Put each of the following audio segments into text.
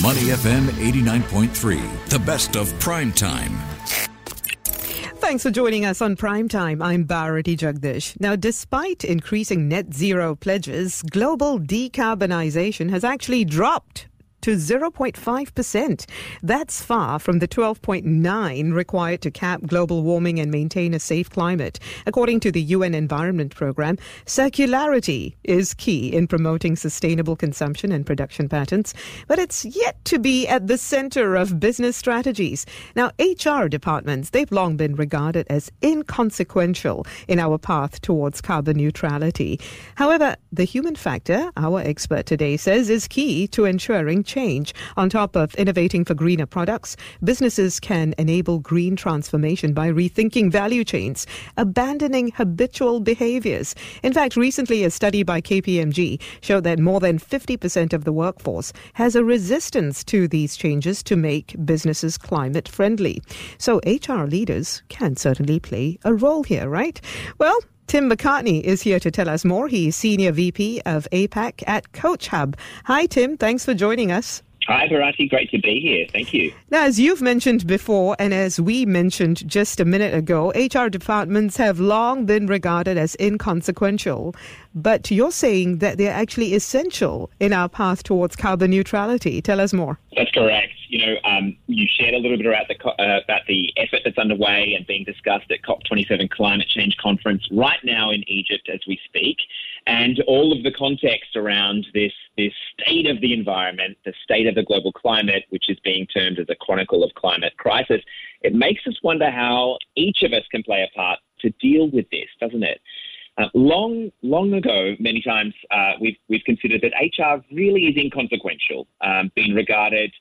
Money FM 89.3, the best of prime time. Thanks for joining us on Prime Time. I'm Bharati Jagdish. Now, despite increasing net zero pledges, global decarbonization has actually dropped to 0.5%. That's far from the 12.9 required to cap global warming and maintain a safe climate. According to the UN Environment Programme, circularity is key in promoting sustainable consumption and production patterns, but it's yet to be at the center of business strategies. Now, HR departments, they've long been regarded as inconsequential in our path towards carbon neutrality. However, the human factor, our expert today says, is key to ensuring change. On top of innovating for greener products, businesses can enable green transformation by rethinking value chains, abandoning habitual behaviors. In fact, recently a study by KPMG showed that more than 50% of the workforce has a resistance to these changes to make businesses climate friendly. So HR leaders can certainly play a role here, right? Well, Tim McCartney is here to tell us more. He's Senior VP of APAC at Coach Hub. Hi, Tim. Thanks for joining us. Hi, Bharati. Great to be here. Thank you. Now, as you've mentioned before, and as we mentioned just a minute ago, HR departments have long been regarded as inconsequential. But you're saying that they're actually essential in our path towards carbon neutrality. Tell us more. That's correct. You know, um, you shared a little bit about the uh, about the effort that's underway and being discussed at COP27 Climate Change Conference right now in Egypt as we speak, and all of the context around this this state of the environment, the state of the global climate, which is being termed as a chronicle of climate crisis. It makes us wonder how each of us can play a part to deal with this, doesn't it? Uh, long, long ago, many times uh, we've we've considered that HR really is inconsequential, um, being regarded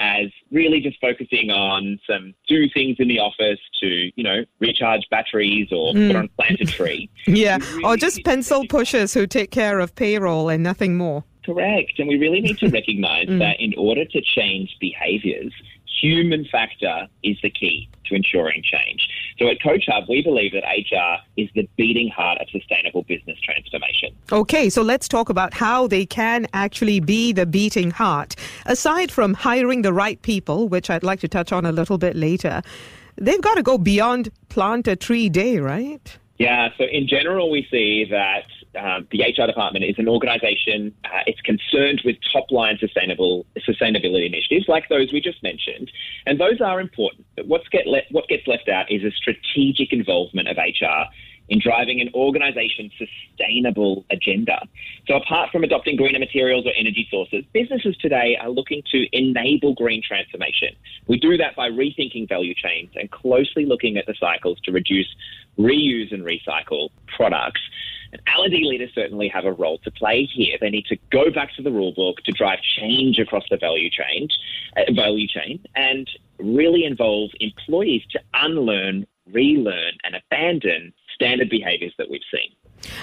as really just focusing on some do things in the office to you know recharge batteries or mm. put on plant a tree. yeah, really or just pencil pushers who take care of payroll and nothing more. Correct, and we really need to recognise mm. that in order to change behaviours, human factor is the key to ensuring change. So at Coach Hub, we believe that HR is the beating heart of sustainable business transformation. Okay, so let's talk about how they can actually be the beating heart. Aside from hiring the right people, which I'd like to touch on a little bit later, they've got to go beyond plant a tree day, right? Yeah, so in general, we see that um, the HR department is an organisation. Uh, it's concerned with top line sustainable sustainability initiatives like those we just mentioned, and those are important. But what's get le- what gets left out is a strategic involvement of HR in driving an organization's sustainable agenda. So, apart from adopting greener materials or energy sources, businesses today are looking to enable green transformation. We do that by rethinking value chains and closely looking at the cycles to reduce, reuse, and recycle products. And L&D leaders certainly have a role to play here. They need to go back to the rule book to drive change across the value chain, uh, value chain, and really involve employees to unlearn, relearn, and abandon standard behaviours that we've seen.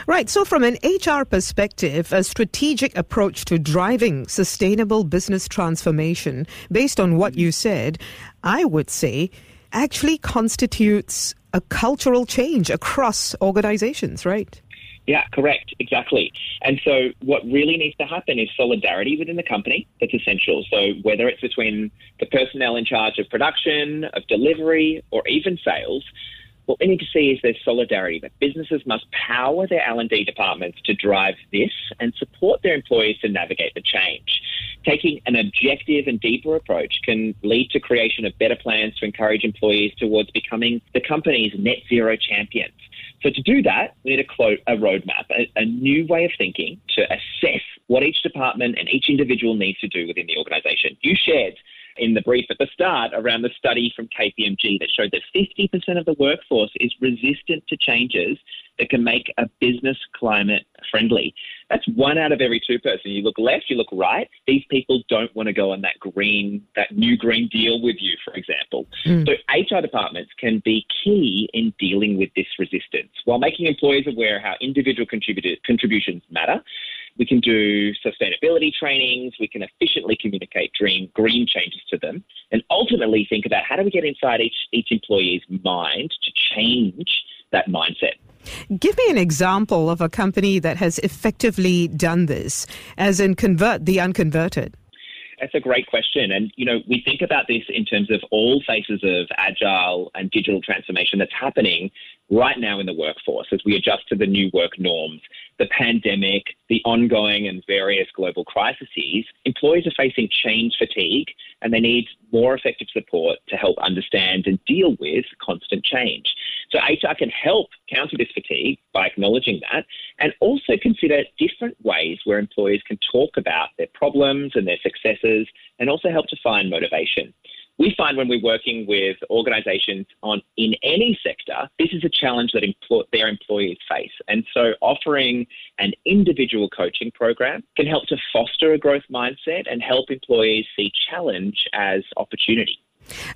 Right. So, from an HR perspective, a strategic approach to driving sustainable business transformation, based on what you said, I would say actually constitutes a cultural change across organizations, right? Yeah, correct, exactly. And so, what really needs to happen is solidarity within the company. That's essential. So, whether it's between the personnel in charge of production, of delivery, or even sales, what we need to see is there's solidarity. That businesses must power their L&D departments to drive this and support their employees to navigate the change. Taking an objective and deeper approach can lead to creation of better plans to encourage employees towards becoming the company's net zero champions. So to do that, we need a, quote, a roadmap, a, a new way of thinking to assess what each department and each individual needs to do within the organisation. You shared in the brief at the start around the study from KPMG that showed that 50% of the workforce is resistant to changes that can make a business climate friendly. That's one out of every two person. You look left, you look right. These people don't want to go on that green, that new green deal with you, for example. Mm. So HR departments can be key in dealing with this resistance while making employees aware how individual contributions matter we can do sustainability trainings. We can efficiently communicate dream, green changes to them, and ultimately think about how do we get inside each each employee's mind to change that mindset. Give me an example of a company that has effectively done this, as in convert the unconverted. That's a great question. And, you know, we think about this in terms of all phases of agile and digital transformation that's happening right now in the workforce as we adjust to the new work norms, the pandemic, the ongoing and various global crises. Employees are facing change fatigue and they need more effective support to help understand and deal with constant change. So HR can help counter this fatigue by acknowledging that and also consider different ways where employees can talk about problems and their successes and also help to find motivation we find when we're working with organizations on in any sector, this is a challenge that their employees face. And so offering an individual coaching program can help to foster a growth mindset and help employees see challenge as opportunity.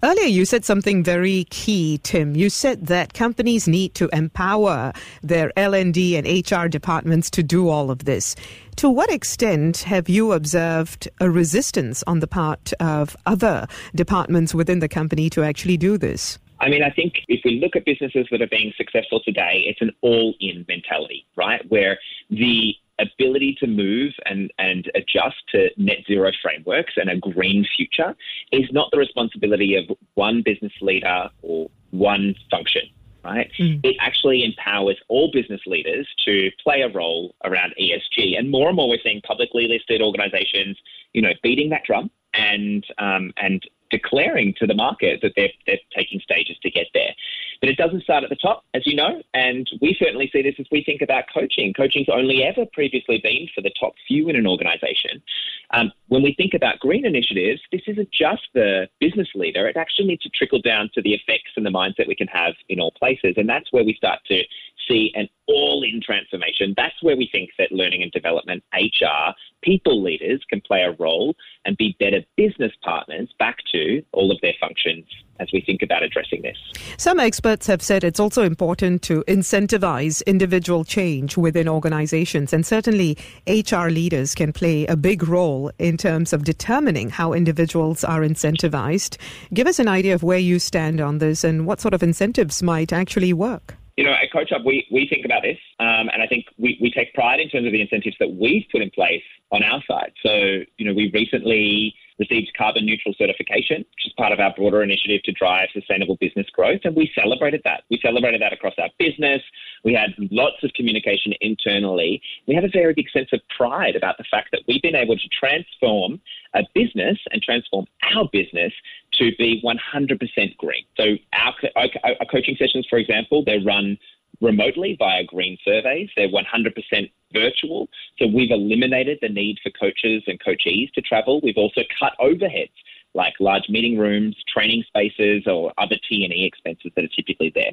Earlier, you said something very key, Tim. You said that companies need to empower their L&D and HR departments to do all of this. To what extent have you observed a resistance on the part of other departments within the company to actually do this? I mean, I think if we look at businesses that are being successful today, it's an all in mentality, right? Where the ability to move and, and adjust to net zero frameworks and a green future is not the responsibility of one business leader or one function right? Mm. It actually empowers all business leaders to play a role around ESG. And more and more, we're seeing publicly listed organizations, you know, beating that drum and um, and declaring to the market that they're, they're taking stages to get there. But it doesn't start at the top, as you know, and we certainly see this as we think about coaching. Coaching's only ever previously been for the top few in an organization. Um, when we think about green initiatives, this isn't just the business leader. It actually needs to trickle down to the effects and the mindset we can have in all places. And that's where we start to see an all in transformation. That's where we think that learning and development, HR, people leaders can play a role and be better business partners back to all of their functions as we think about addressing this. Some experts have said it's also important to incentivize individual change within organizations, and certainly HR leaders can play a big role in terms of determining how individuals are incentivized. Give us an idea of where you stand on this and what sort of incentives might actually work. You know, at Coach Hub, we, we think about this, um, and I think we, we take pride in terms of the incentives that we've put in place on our side. So, you know, we recently received carbon neutral certification, which is part of our broader initiative to drive sustainable business growth. And we celebrated that. We celebrated that across our business. We had lots of communication internally. We have a very big sense of pride about the fact that we've been able to transform a business and transform our business to be 100% green. So our, our, our coaching sessions, for example, they're run remotely via green surveys. They're 100% virtual. So we've eliminated the need for coaches and coachees to travel. We've also cut overheads like large meeting rooms, training spaces, or other T and E expenses that are typically there.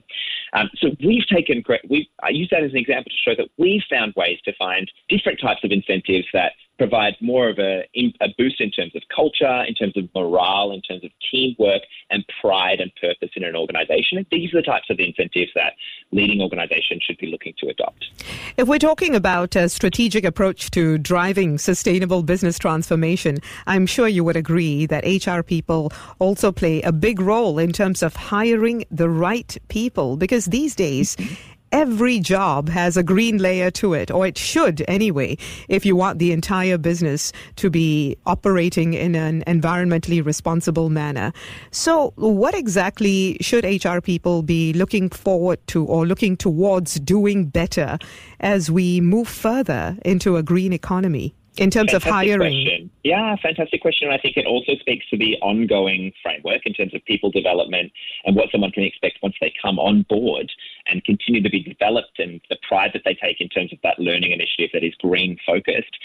Um, so we've taken, we I use that as an example to show that we've found ways to find different types of incentives that provide more of a, a boost in terms of culture, in terms of morale, in terms of teamwork and pride and purpose in an organization. And these are the types of incentives that leading organizations should be looking to adopt. If we're talking about a strategic approach to driving sustainable business transformation, I'm sure you would agree that HR people also play a big role in terms of hiring the right people because these days, every job has a green layer to it, or it should anyway, if you want the entire business to be operating in an environmentally responsible manner. So, what exactly should HR people be looking forward to or looking towards doing better as we move further into a green economy? In terms fantastic of hiring? Question. Yeah, fantastic question. I think it also speaks to the ongoing framework in terms of people development and what someone can expect once they come on board and continue to be developed and the pride that they take in terms of that learning initiative that is green focused.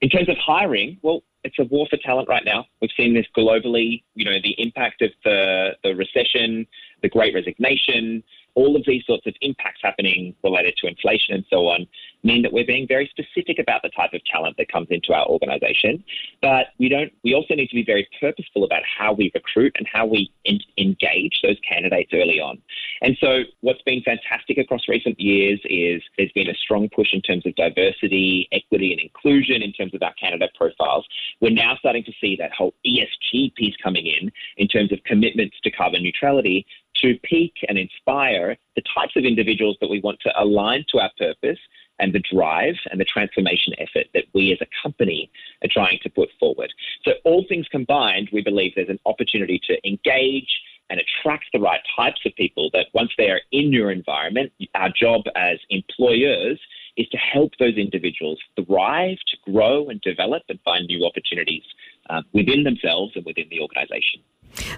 In terms of hiring, well, it's a war for talent right now. We've seen this globally, you know, the impact of the, the recession, the great resignation, all of these sorts of impacts happening related to inflation and so on mean that we're being very specific about the type of talent that comes into our organization. But we don't, we also need to be very purposeful about how we recruit and how we in, engage those candidates early on. And so what's been fantastic across recent years is there's been a strong push in terms of diversity, equity and inclusion in terms of our candidate profiles. We're now starting to see that whole ESG piece coming in, in terms of commitments to carbon neutrality to peak and inspire the types of individuals that we want to align to our purpose and the drive and the transformation effort that we as a company are trying to put forward. So, all things combined, we believe there's an opportunity to engage and attract the right types of people that once they are in your environment, our job as employers is to help those individuals thrive, to grow and develop and find new opportunities uh, within themselves and within the organization.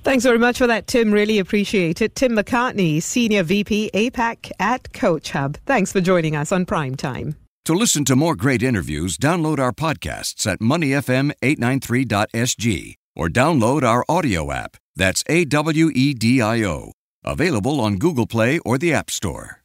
Thanks very much for that, Tim. Really appreciate it. Tim McCartney, Senior VP APAC at Coach Hub. Thanks for joining us on Prime Time. To listen to more great interviews, download our podcasts at moneyfm893.sg or download our audio app. That's A W E D I O. Available on Google Play or the App Store.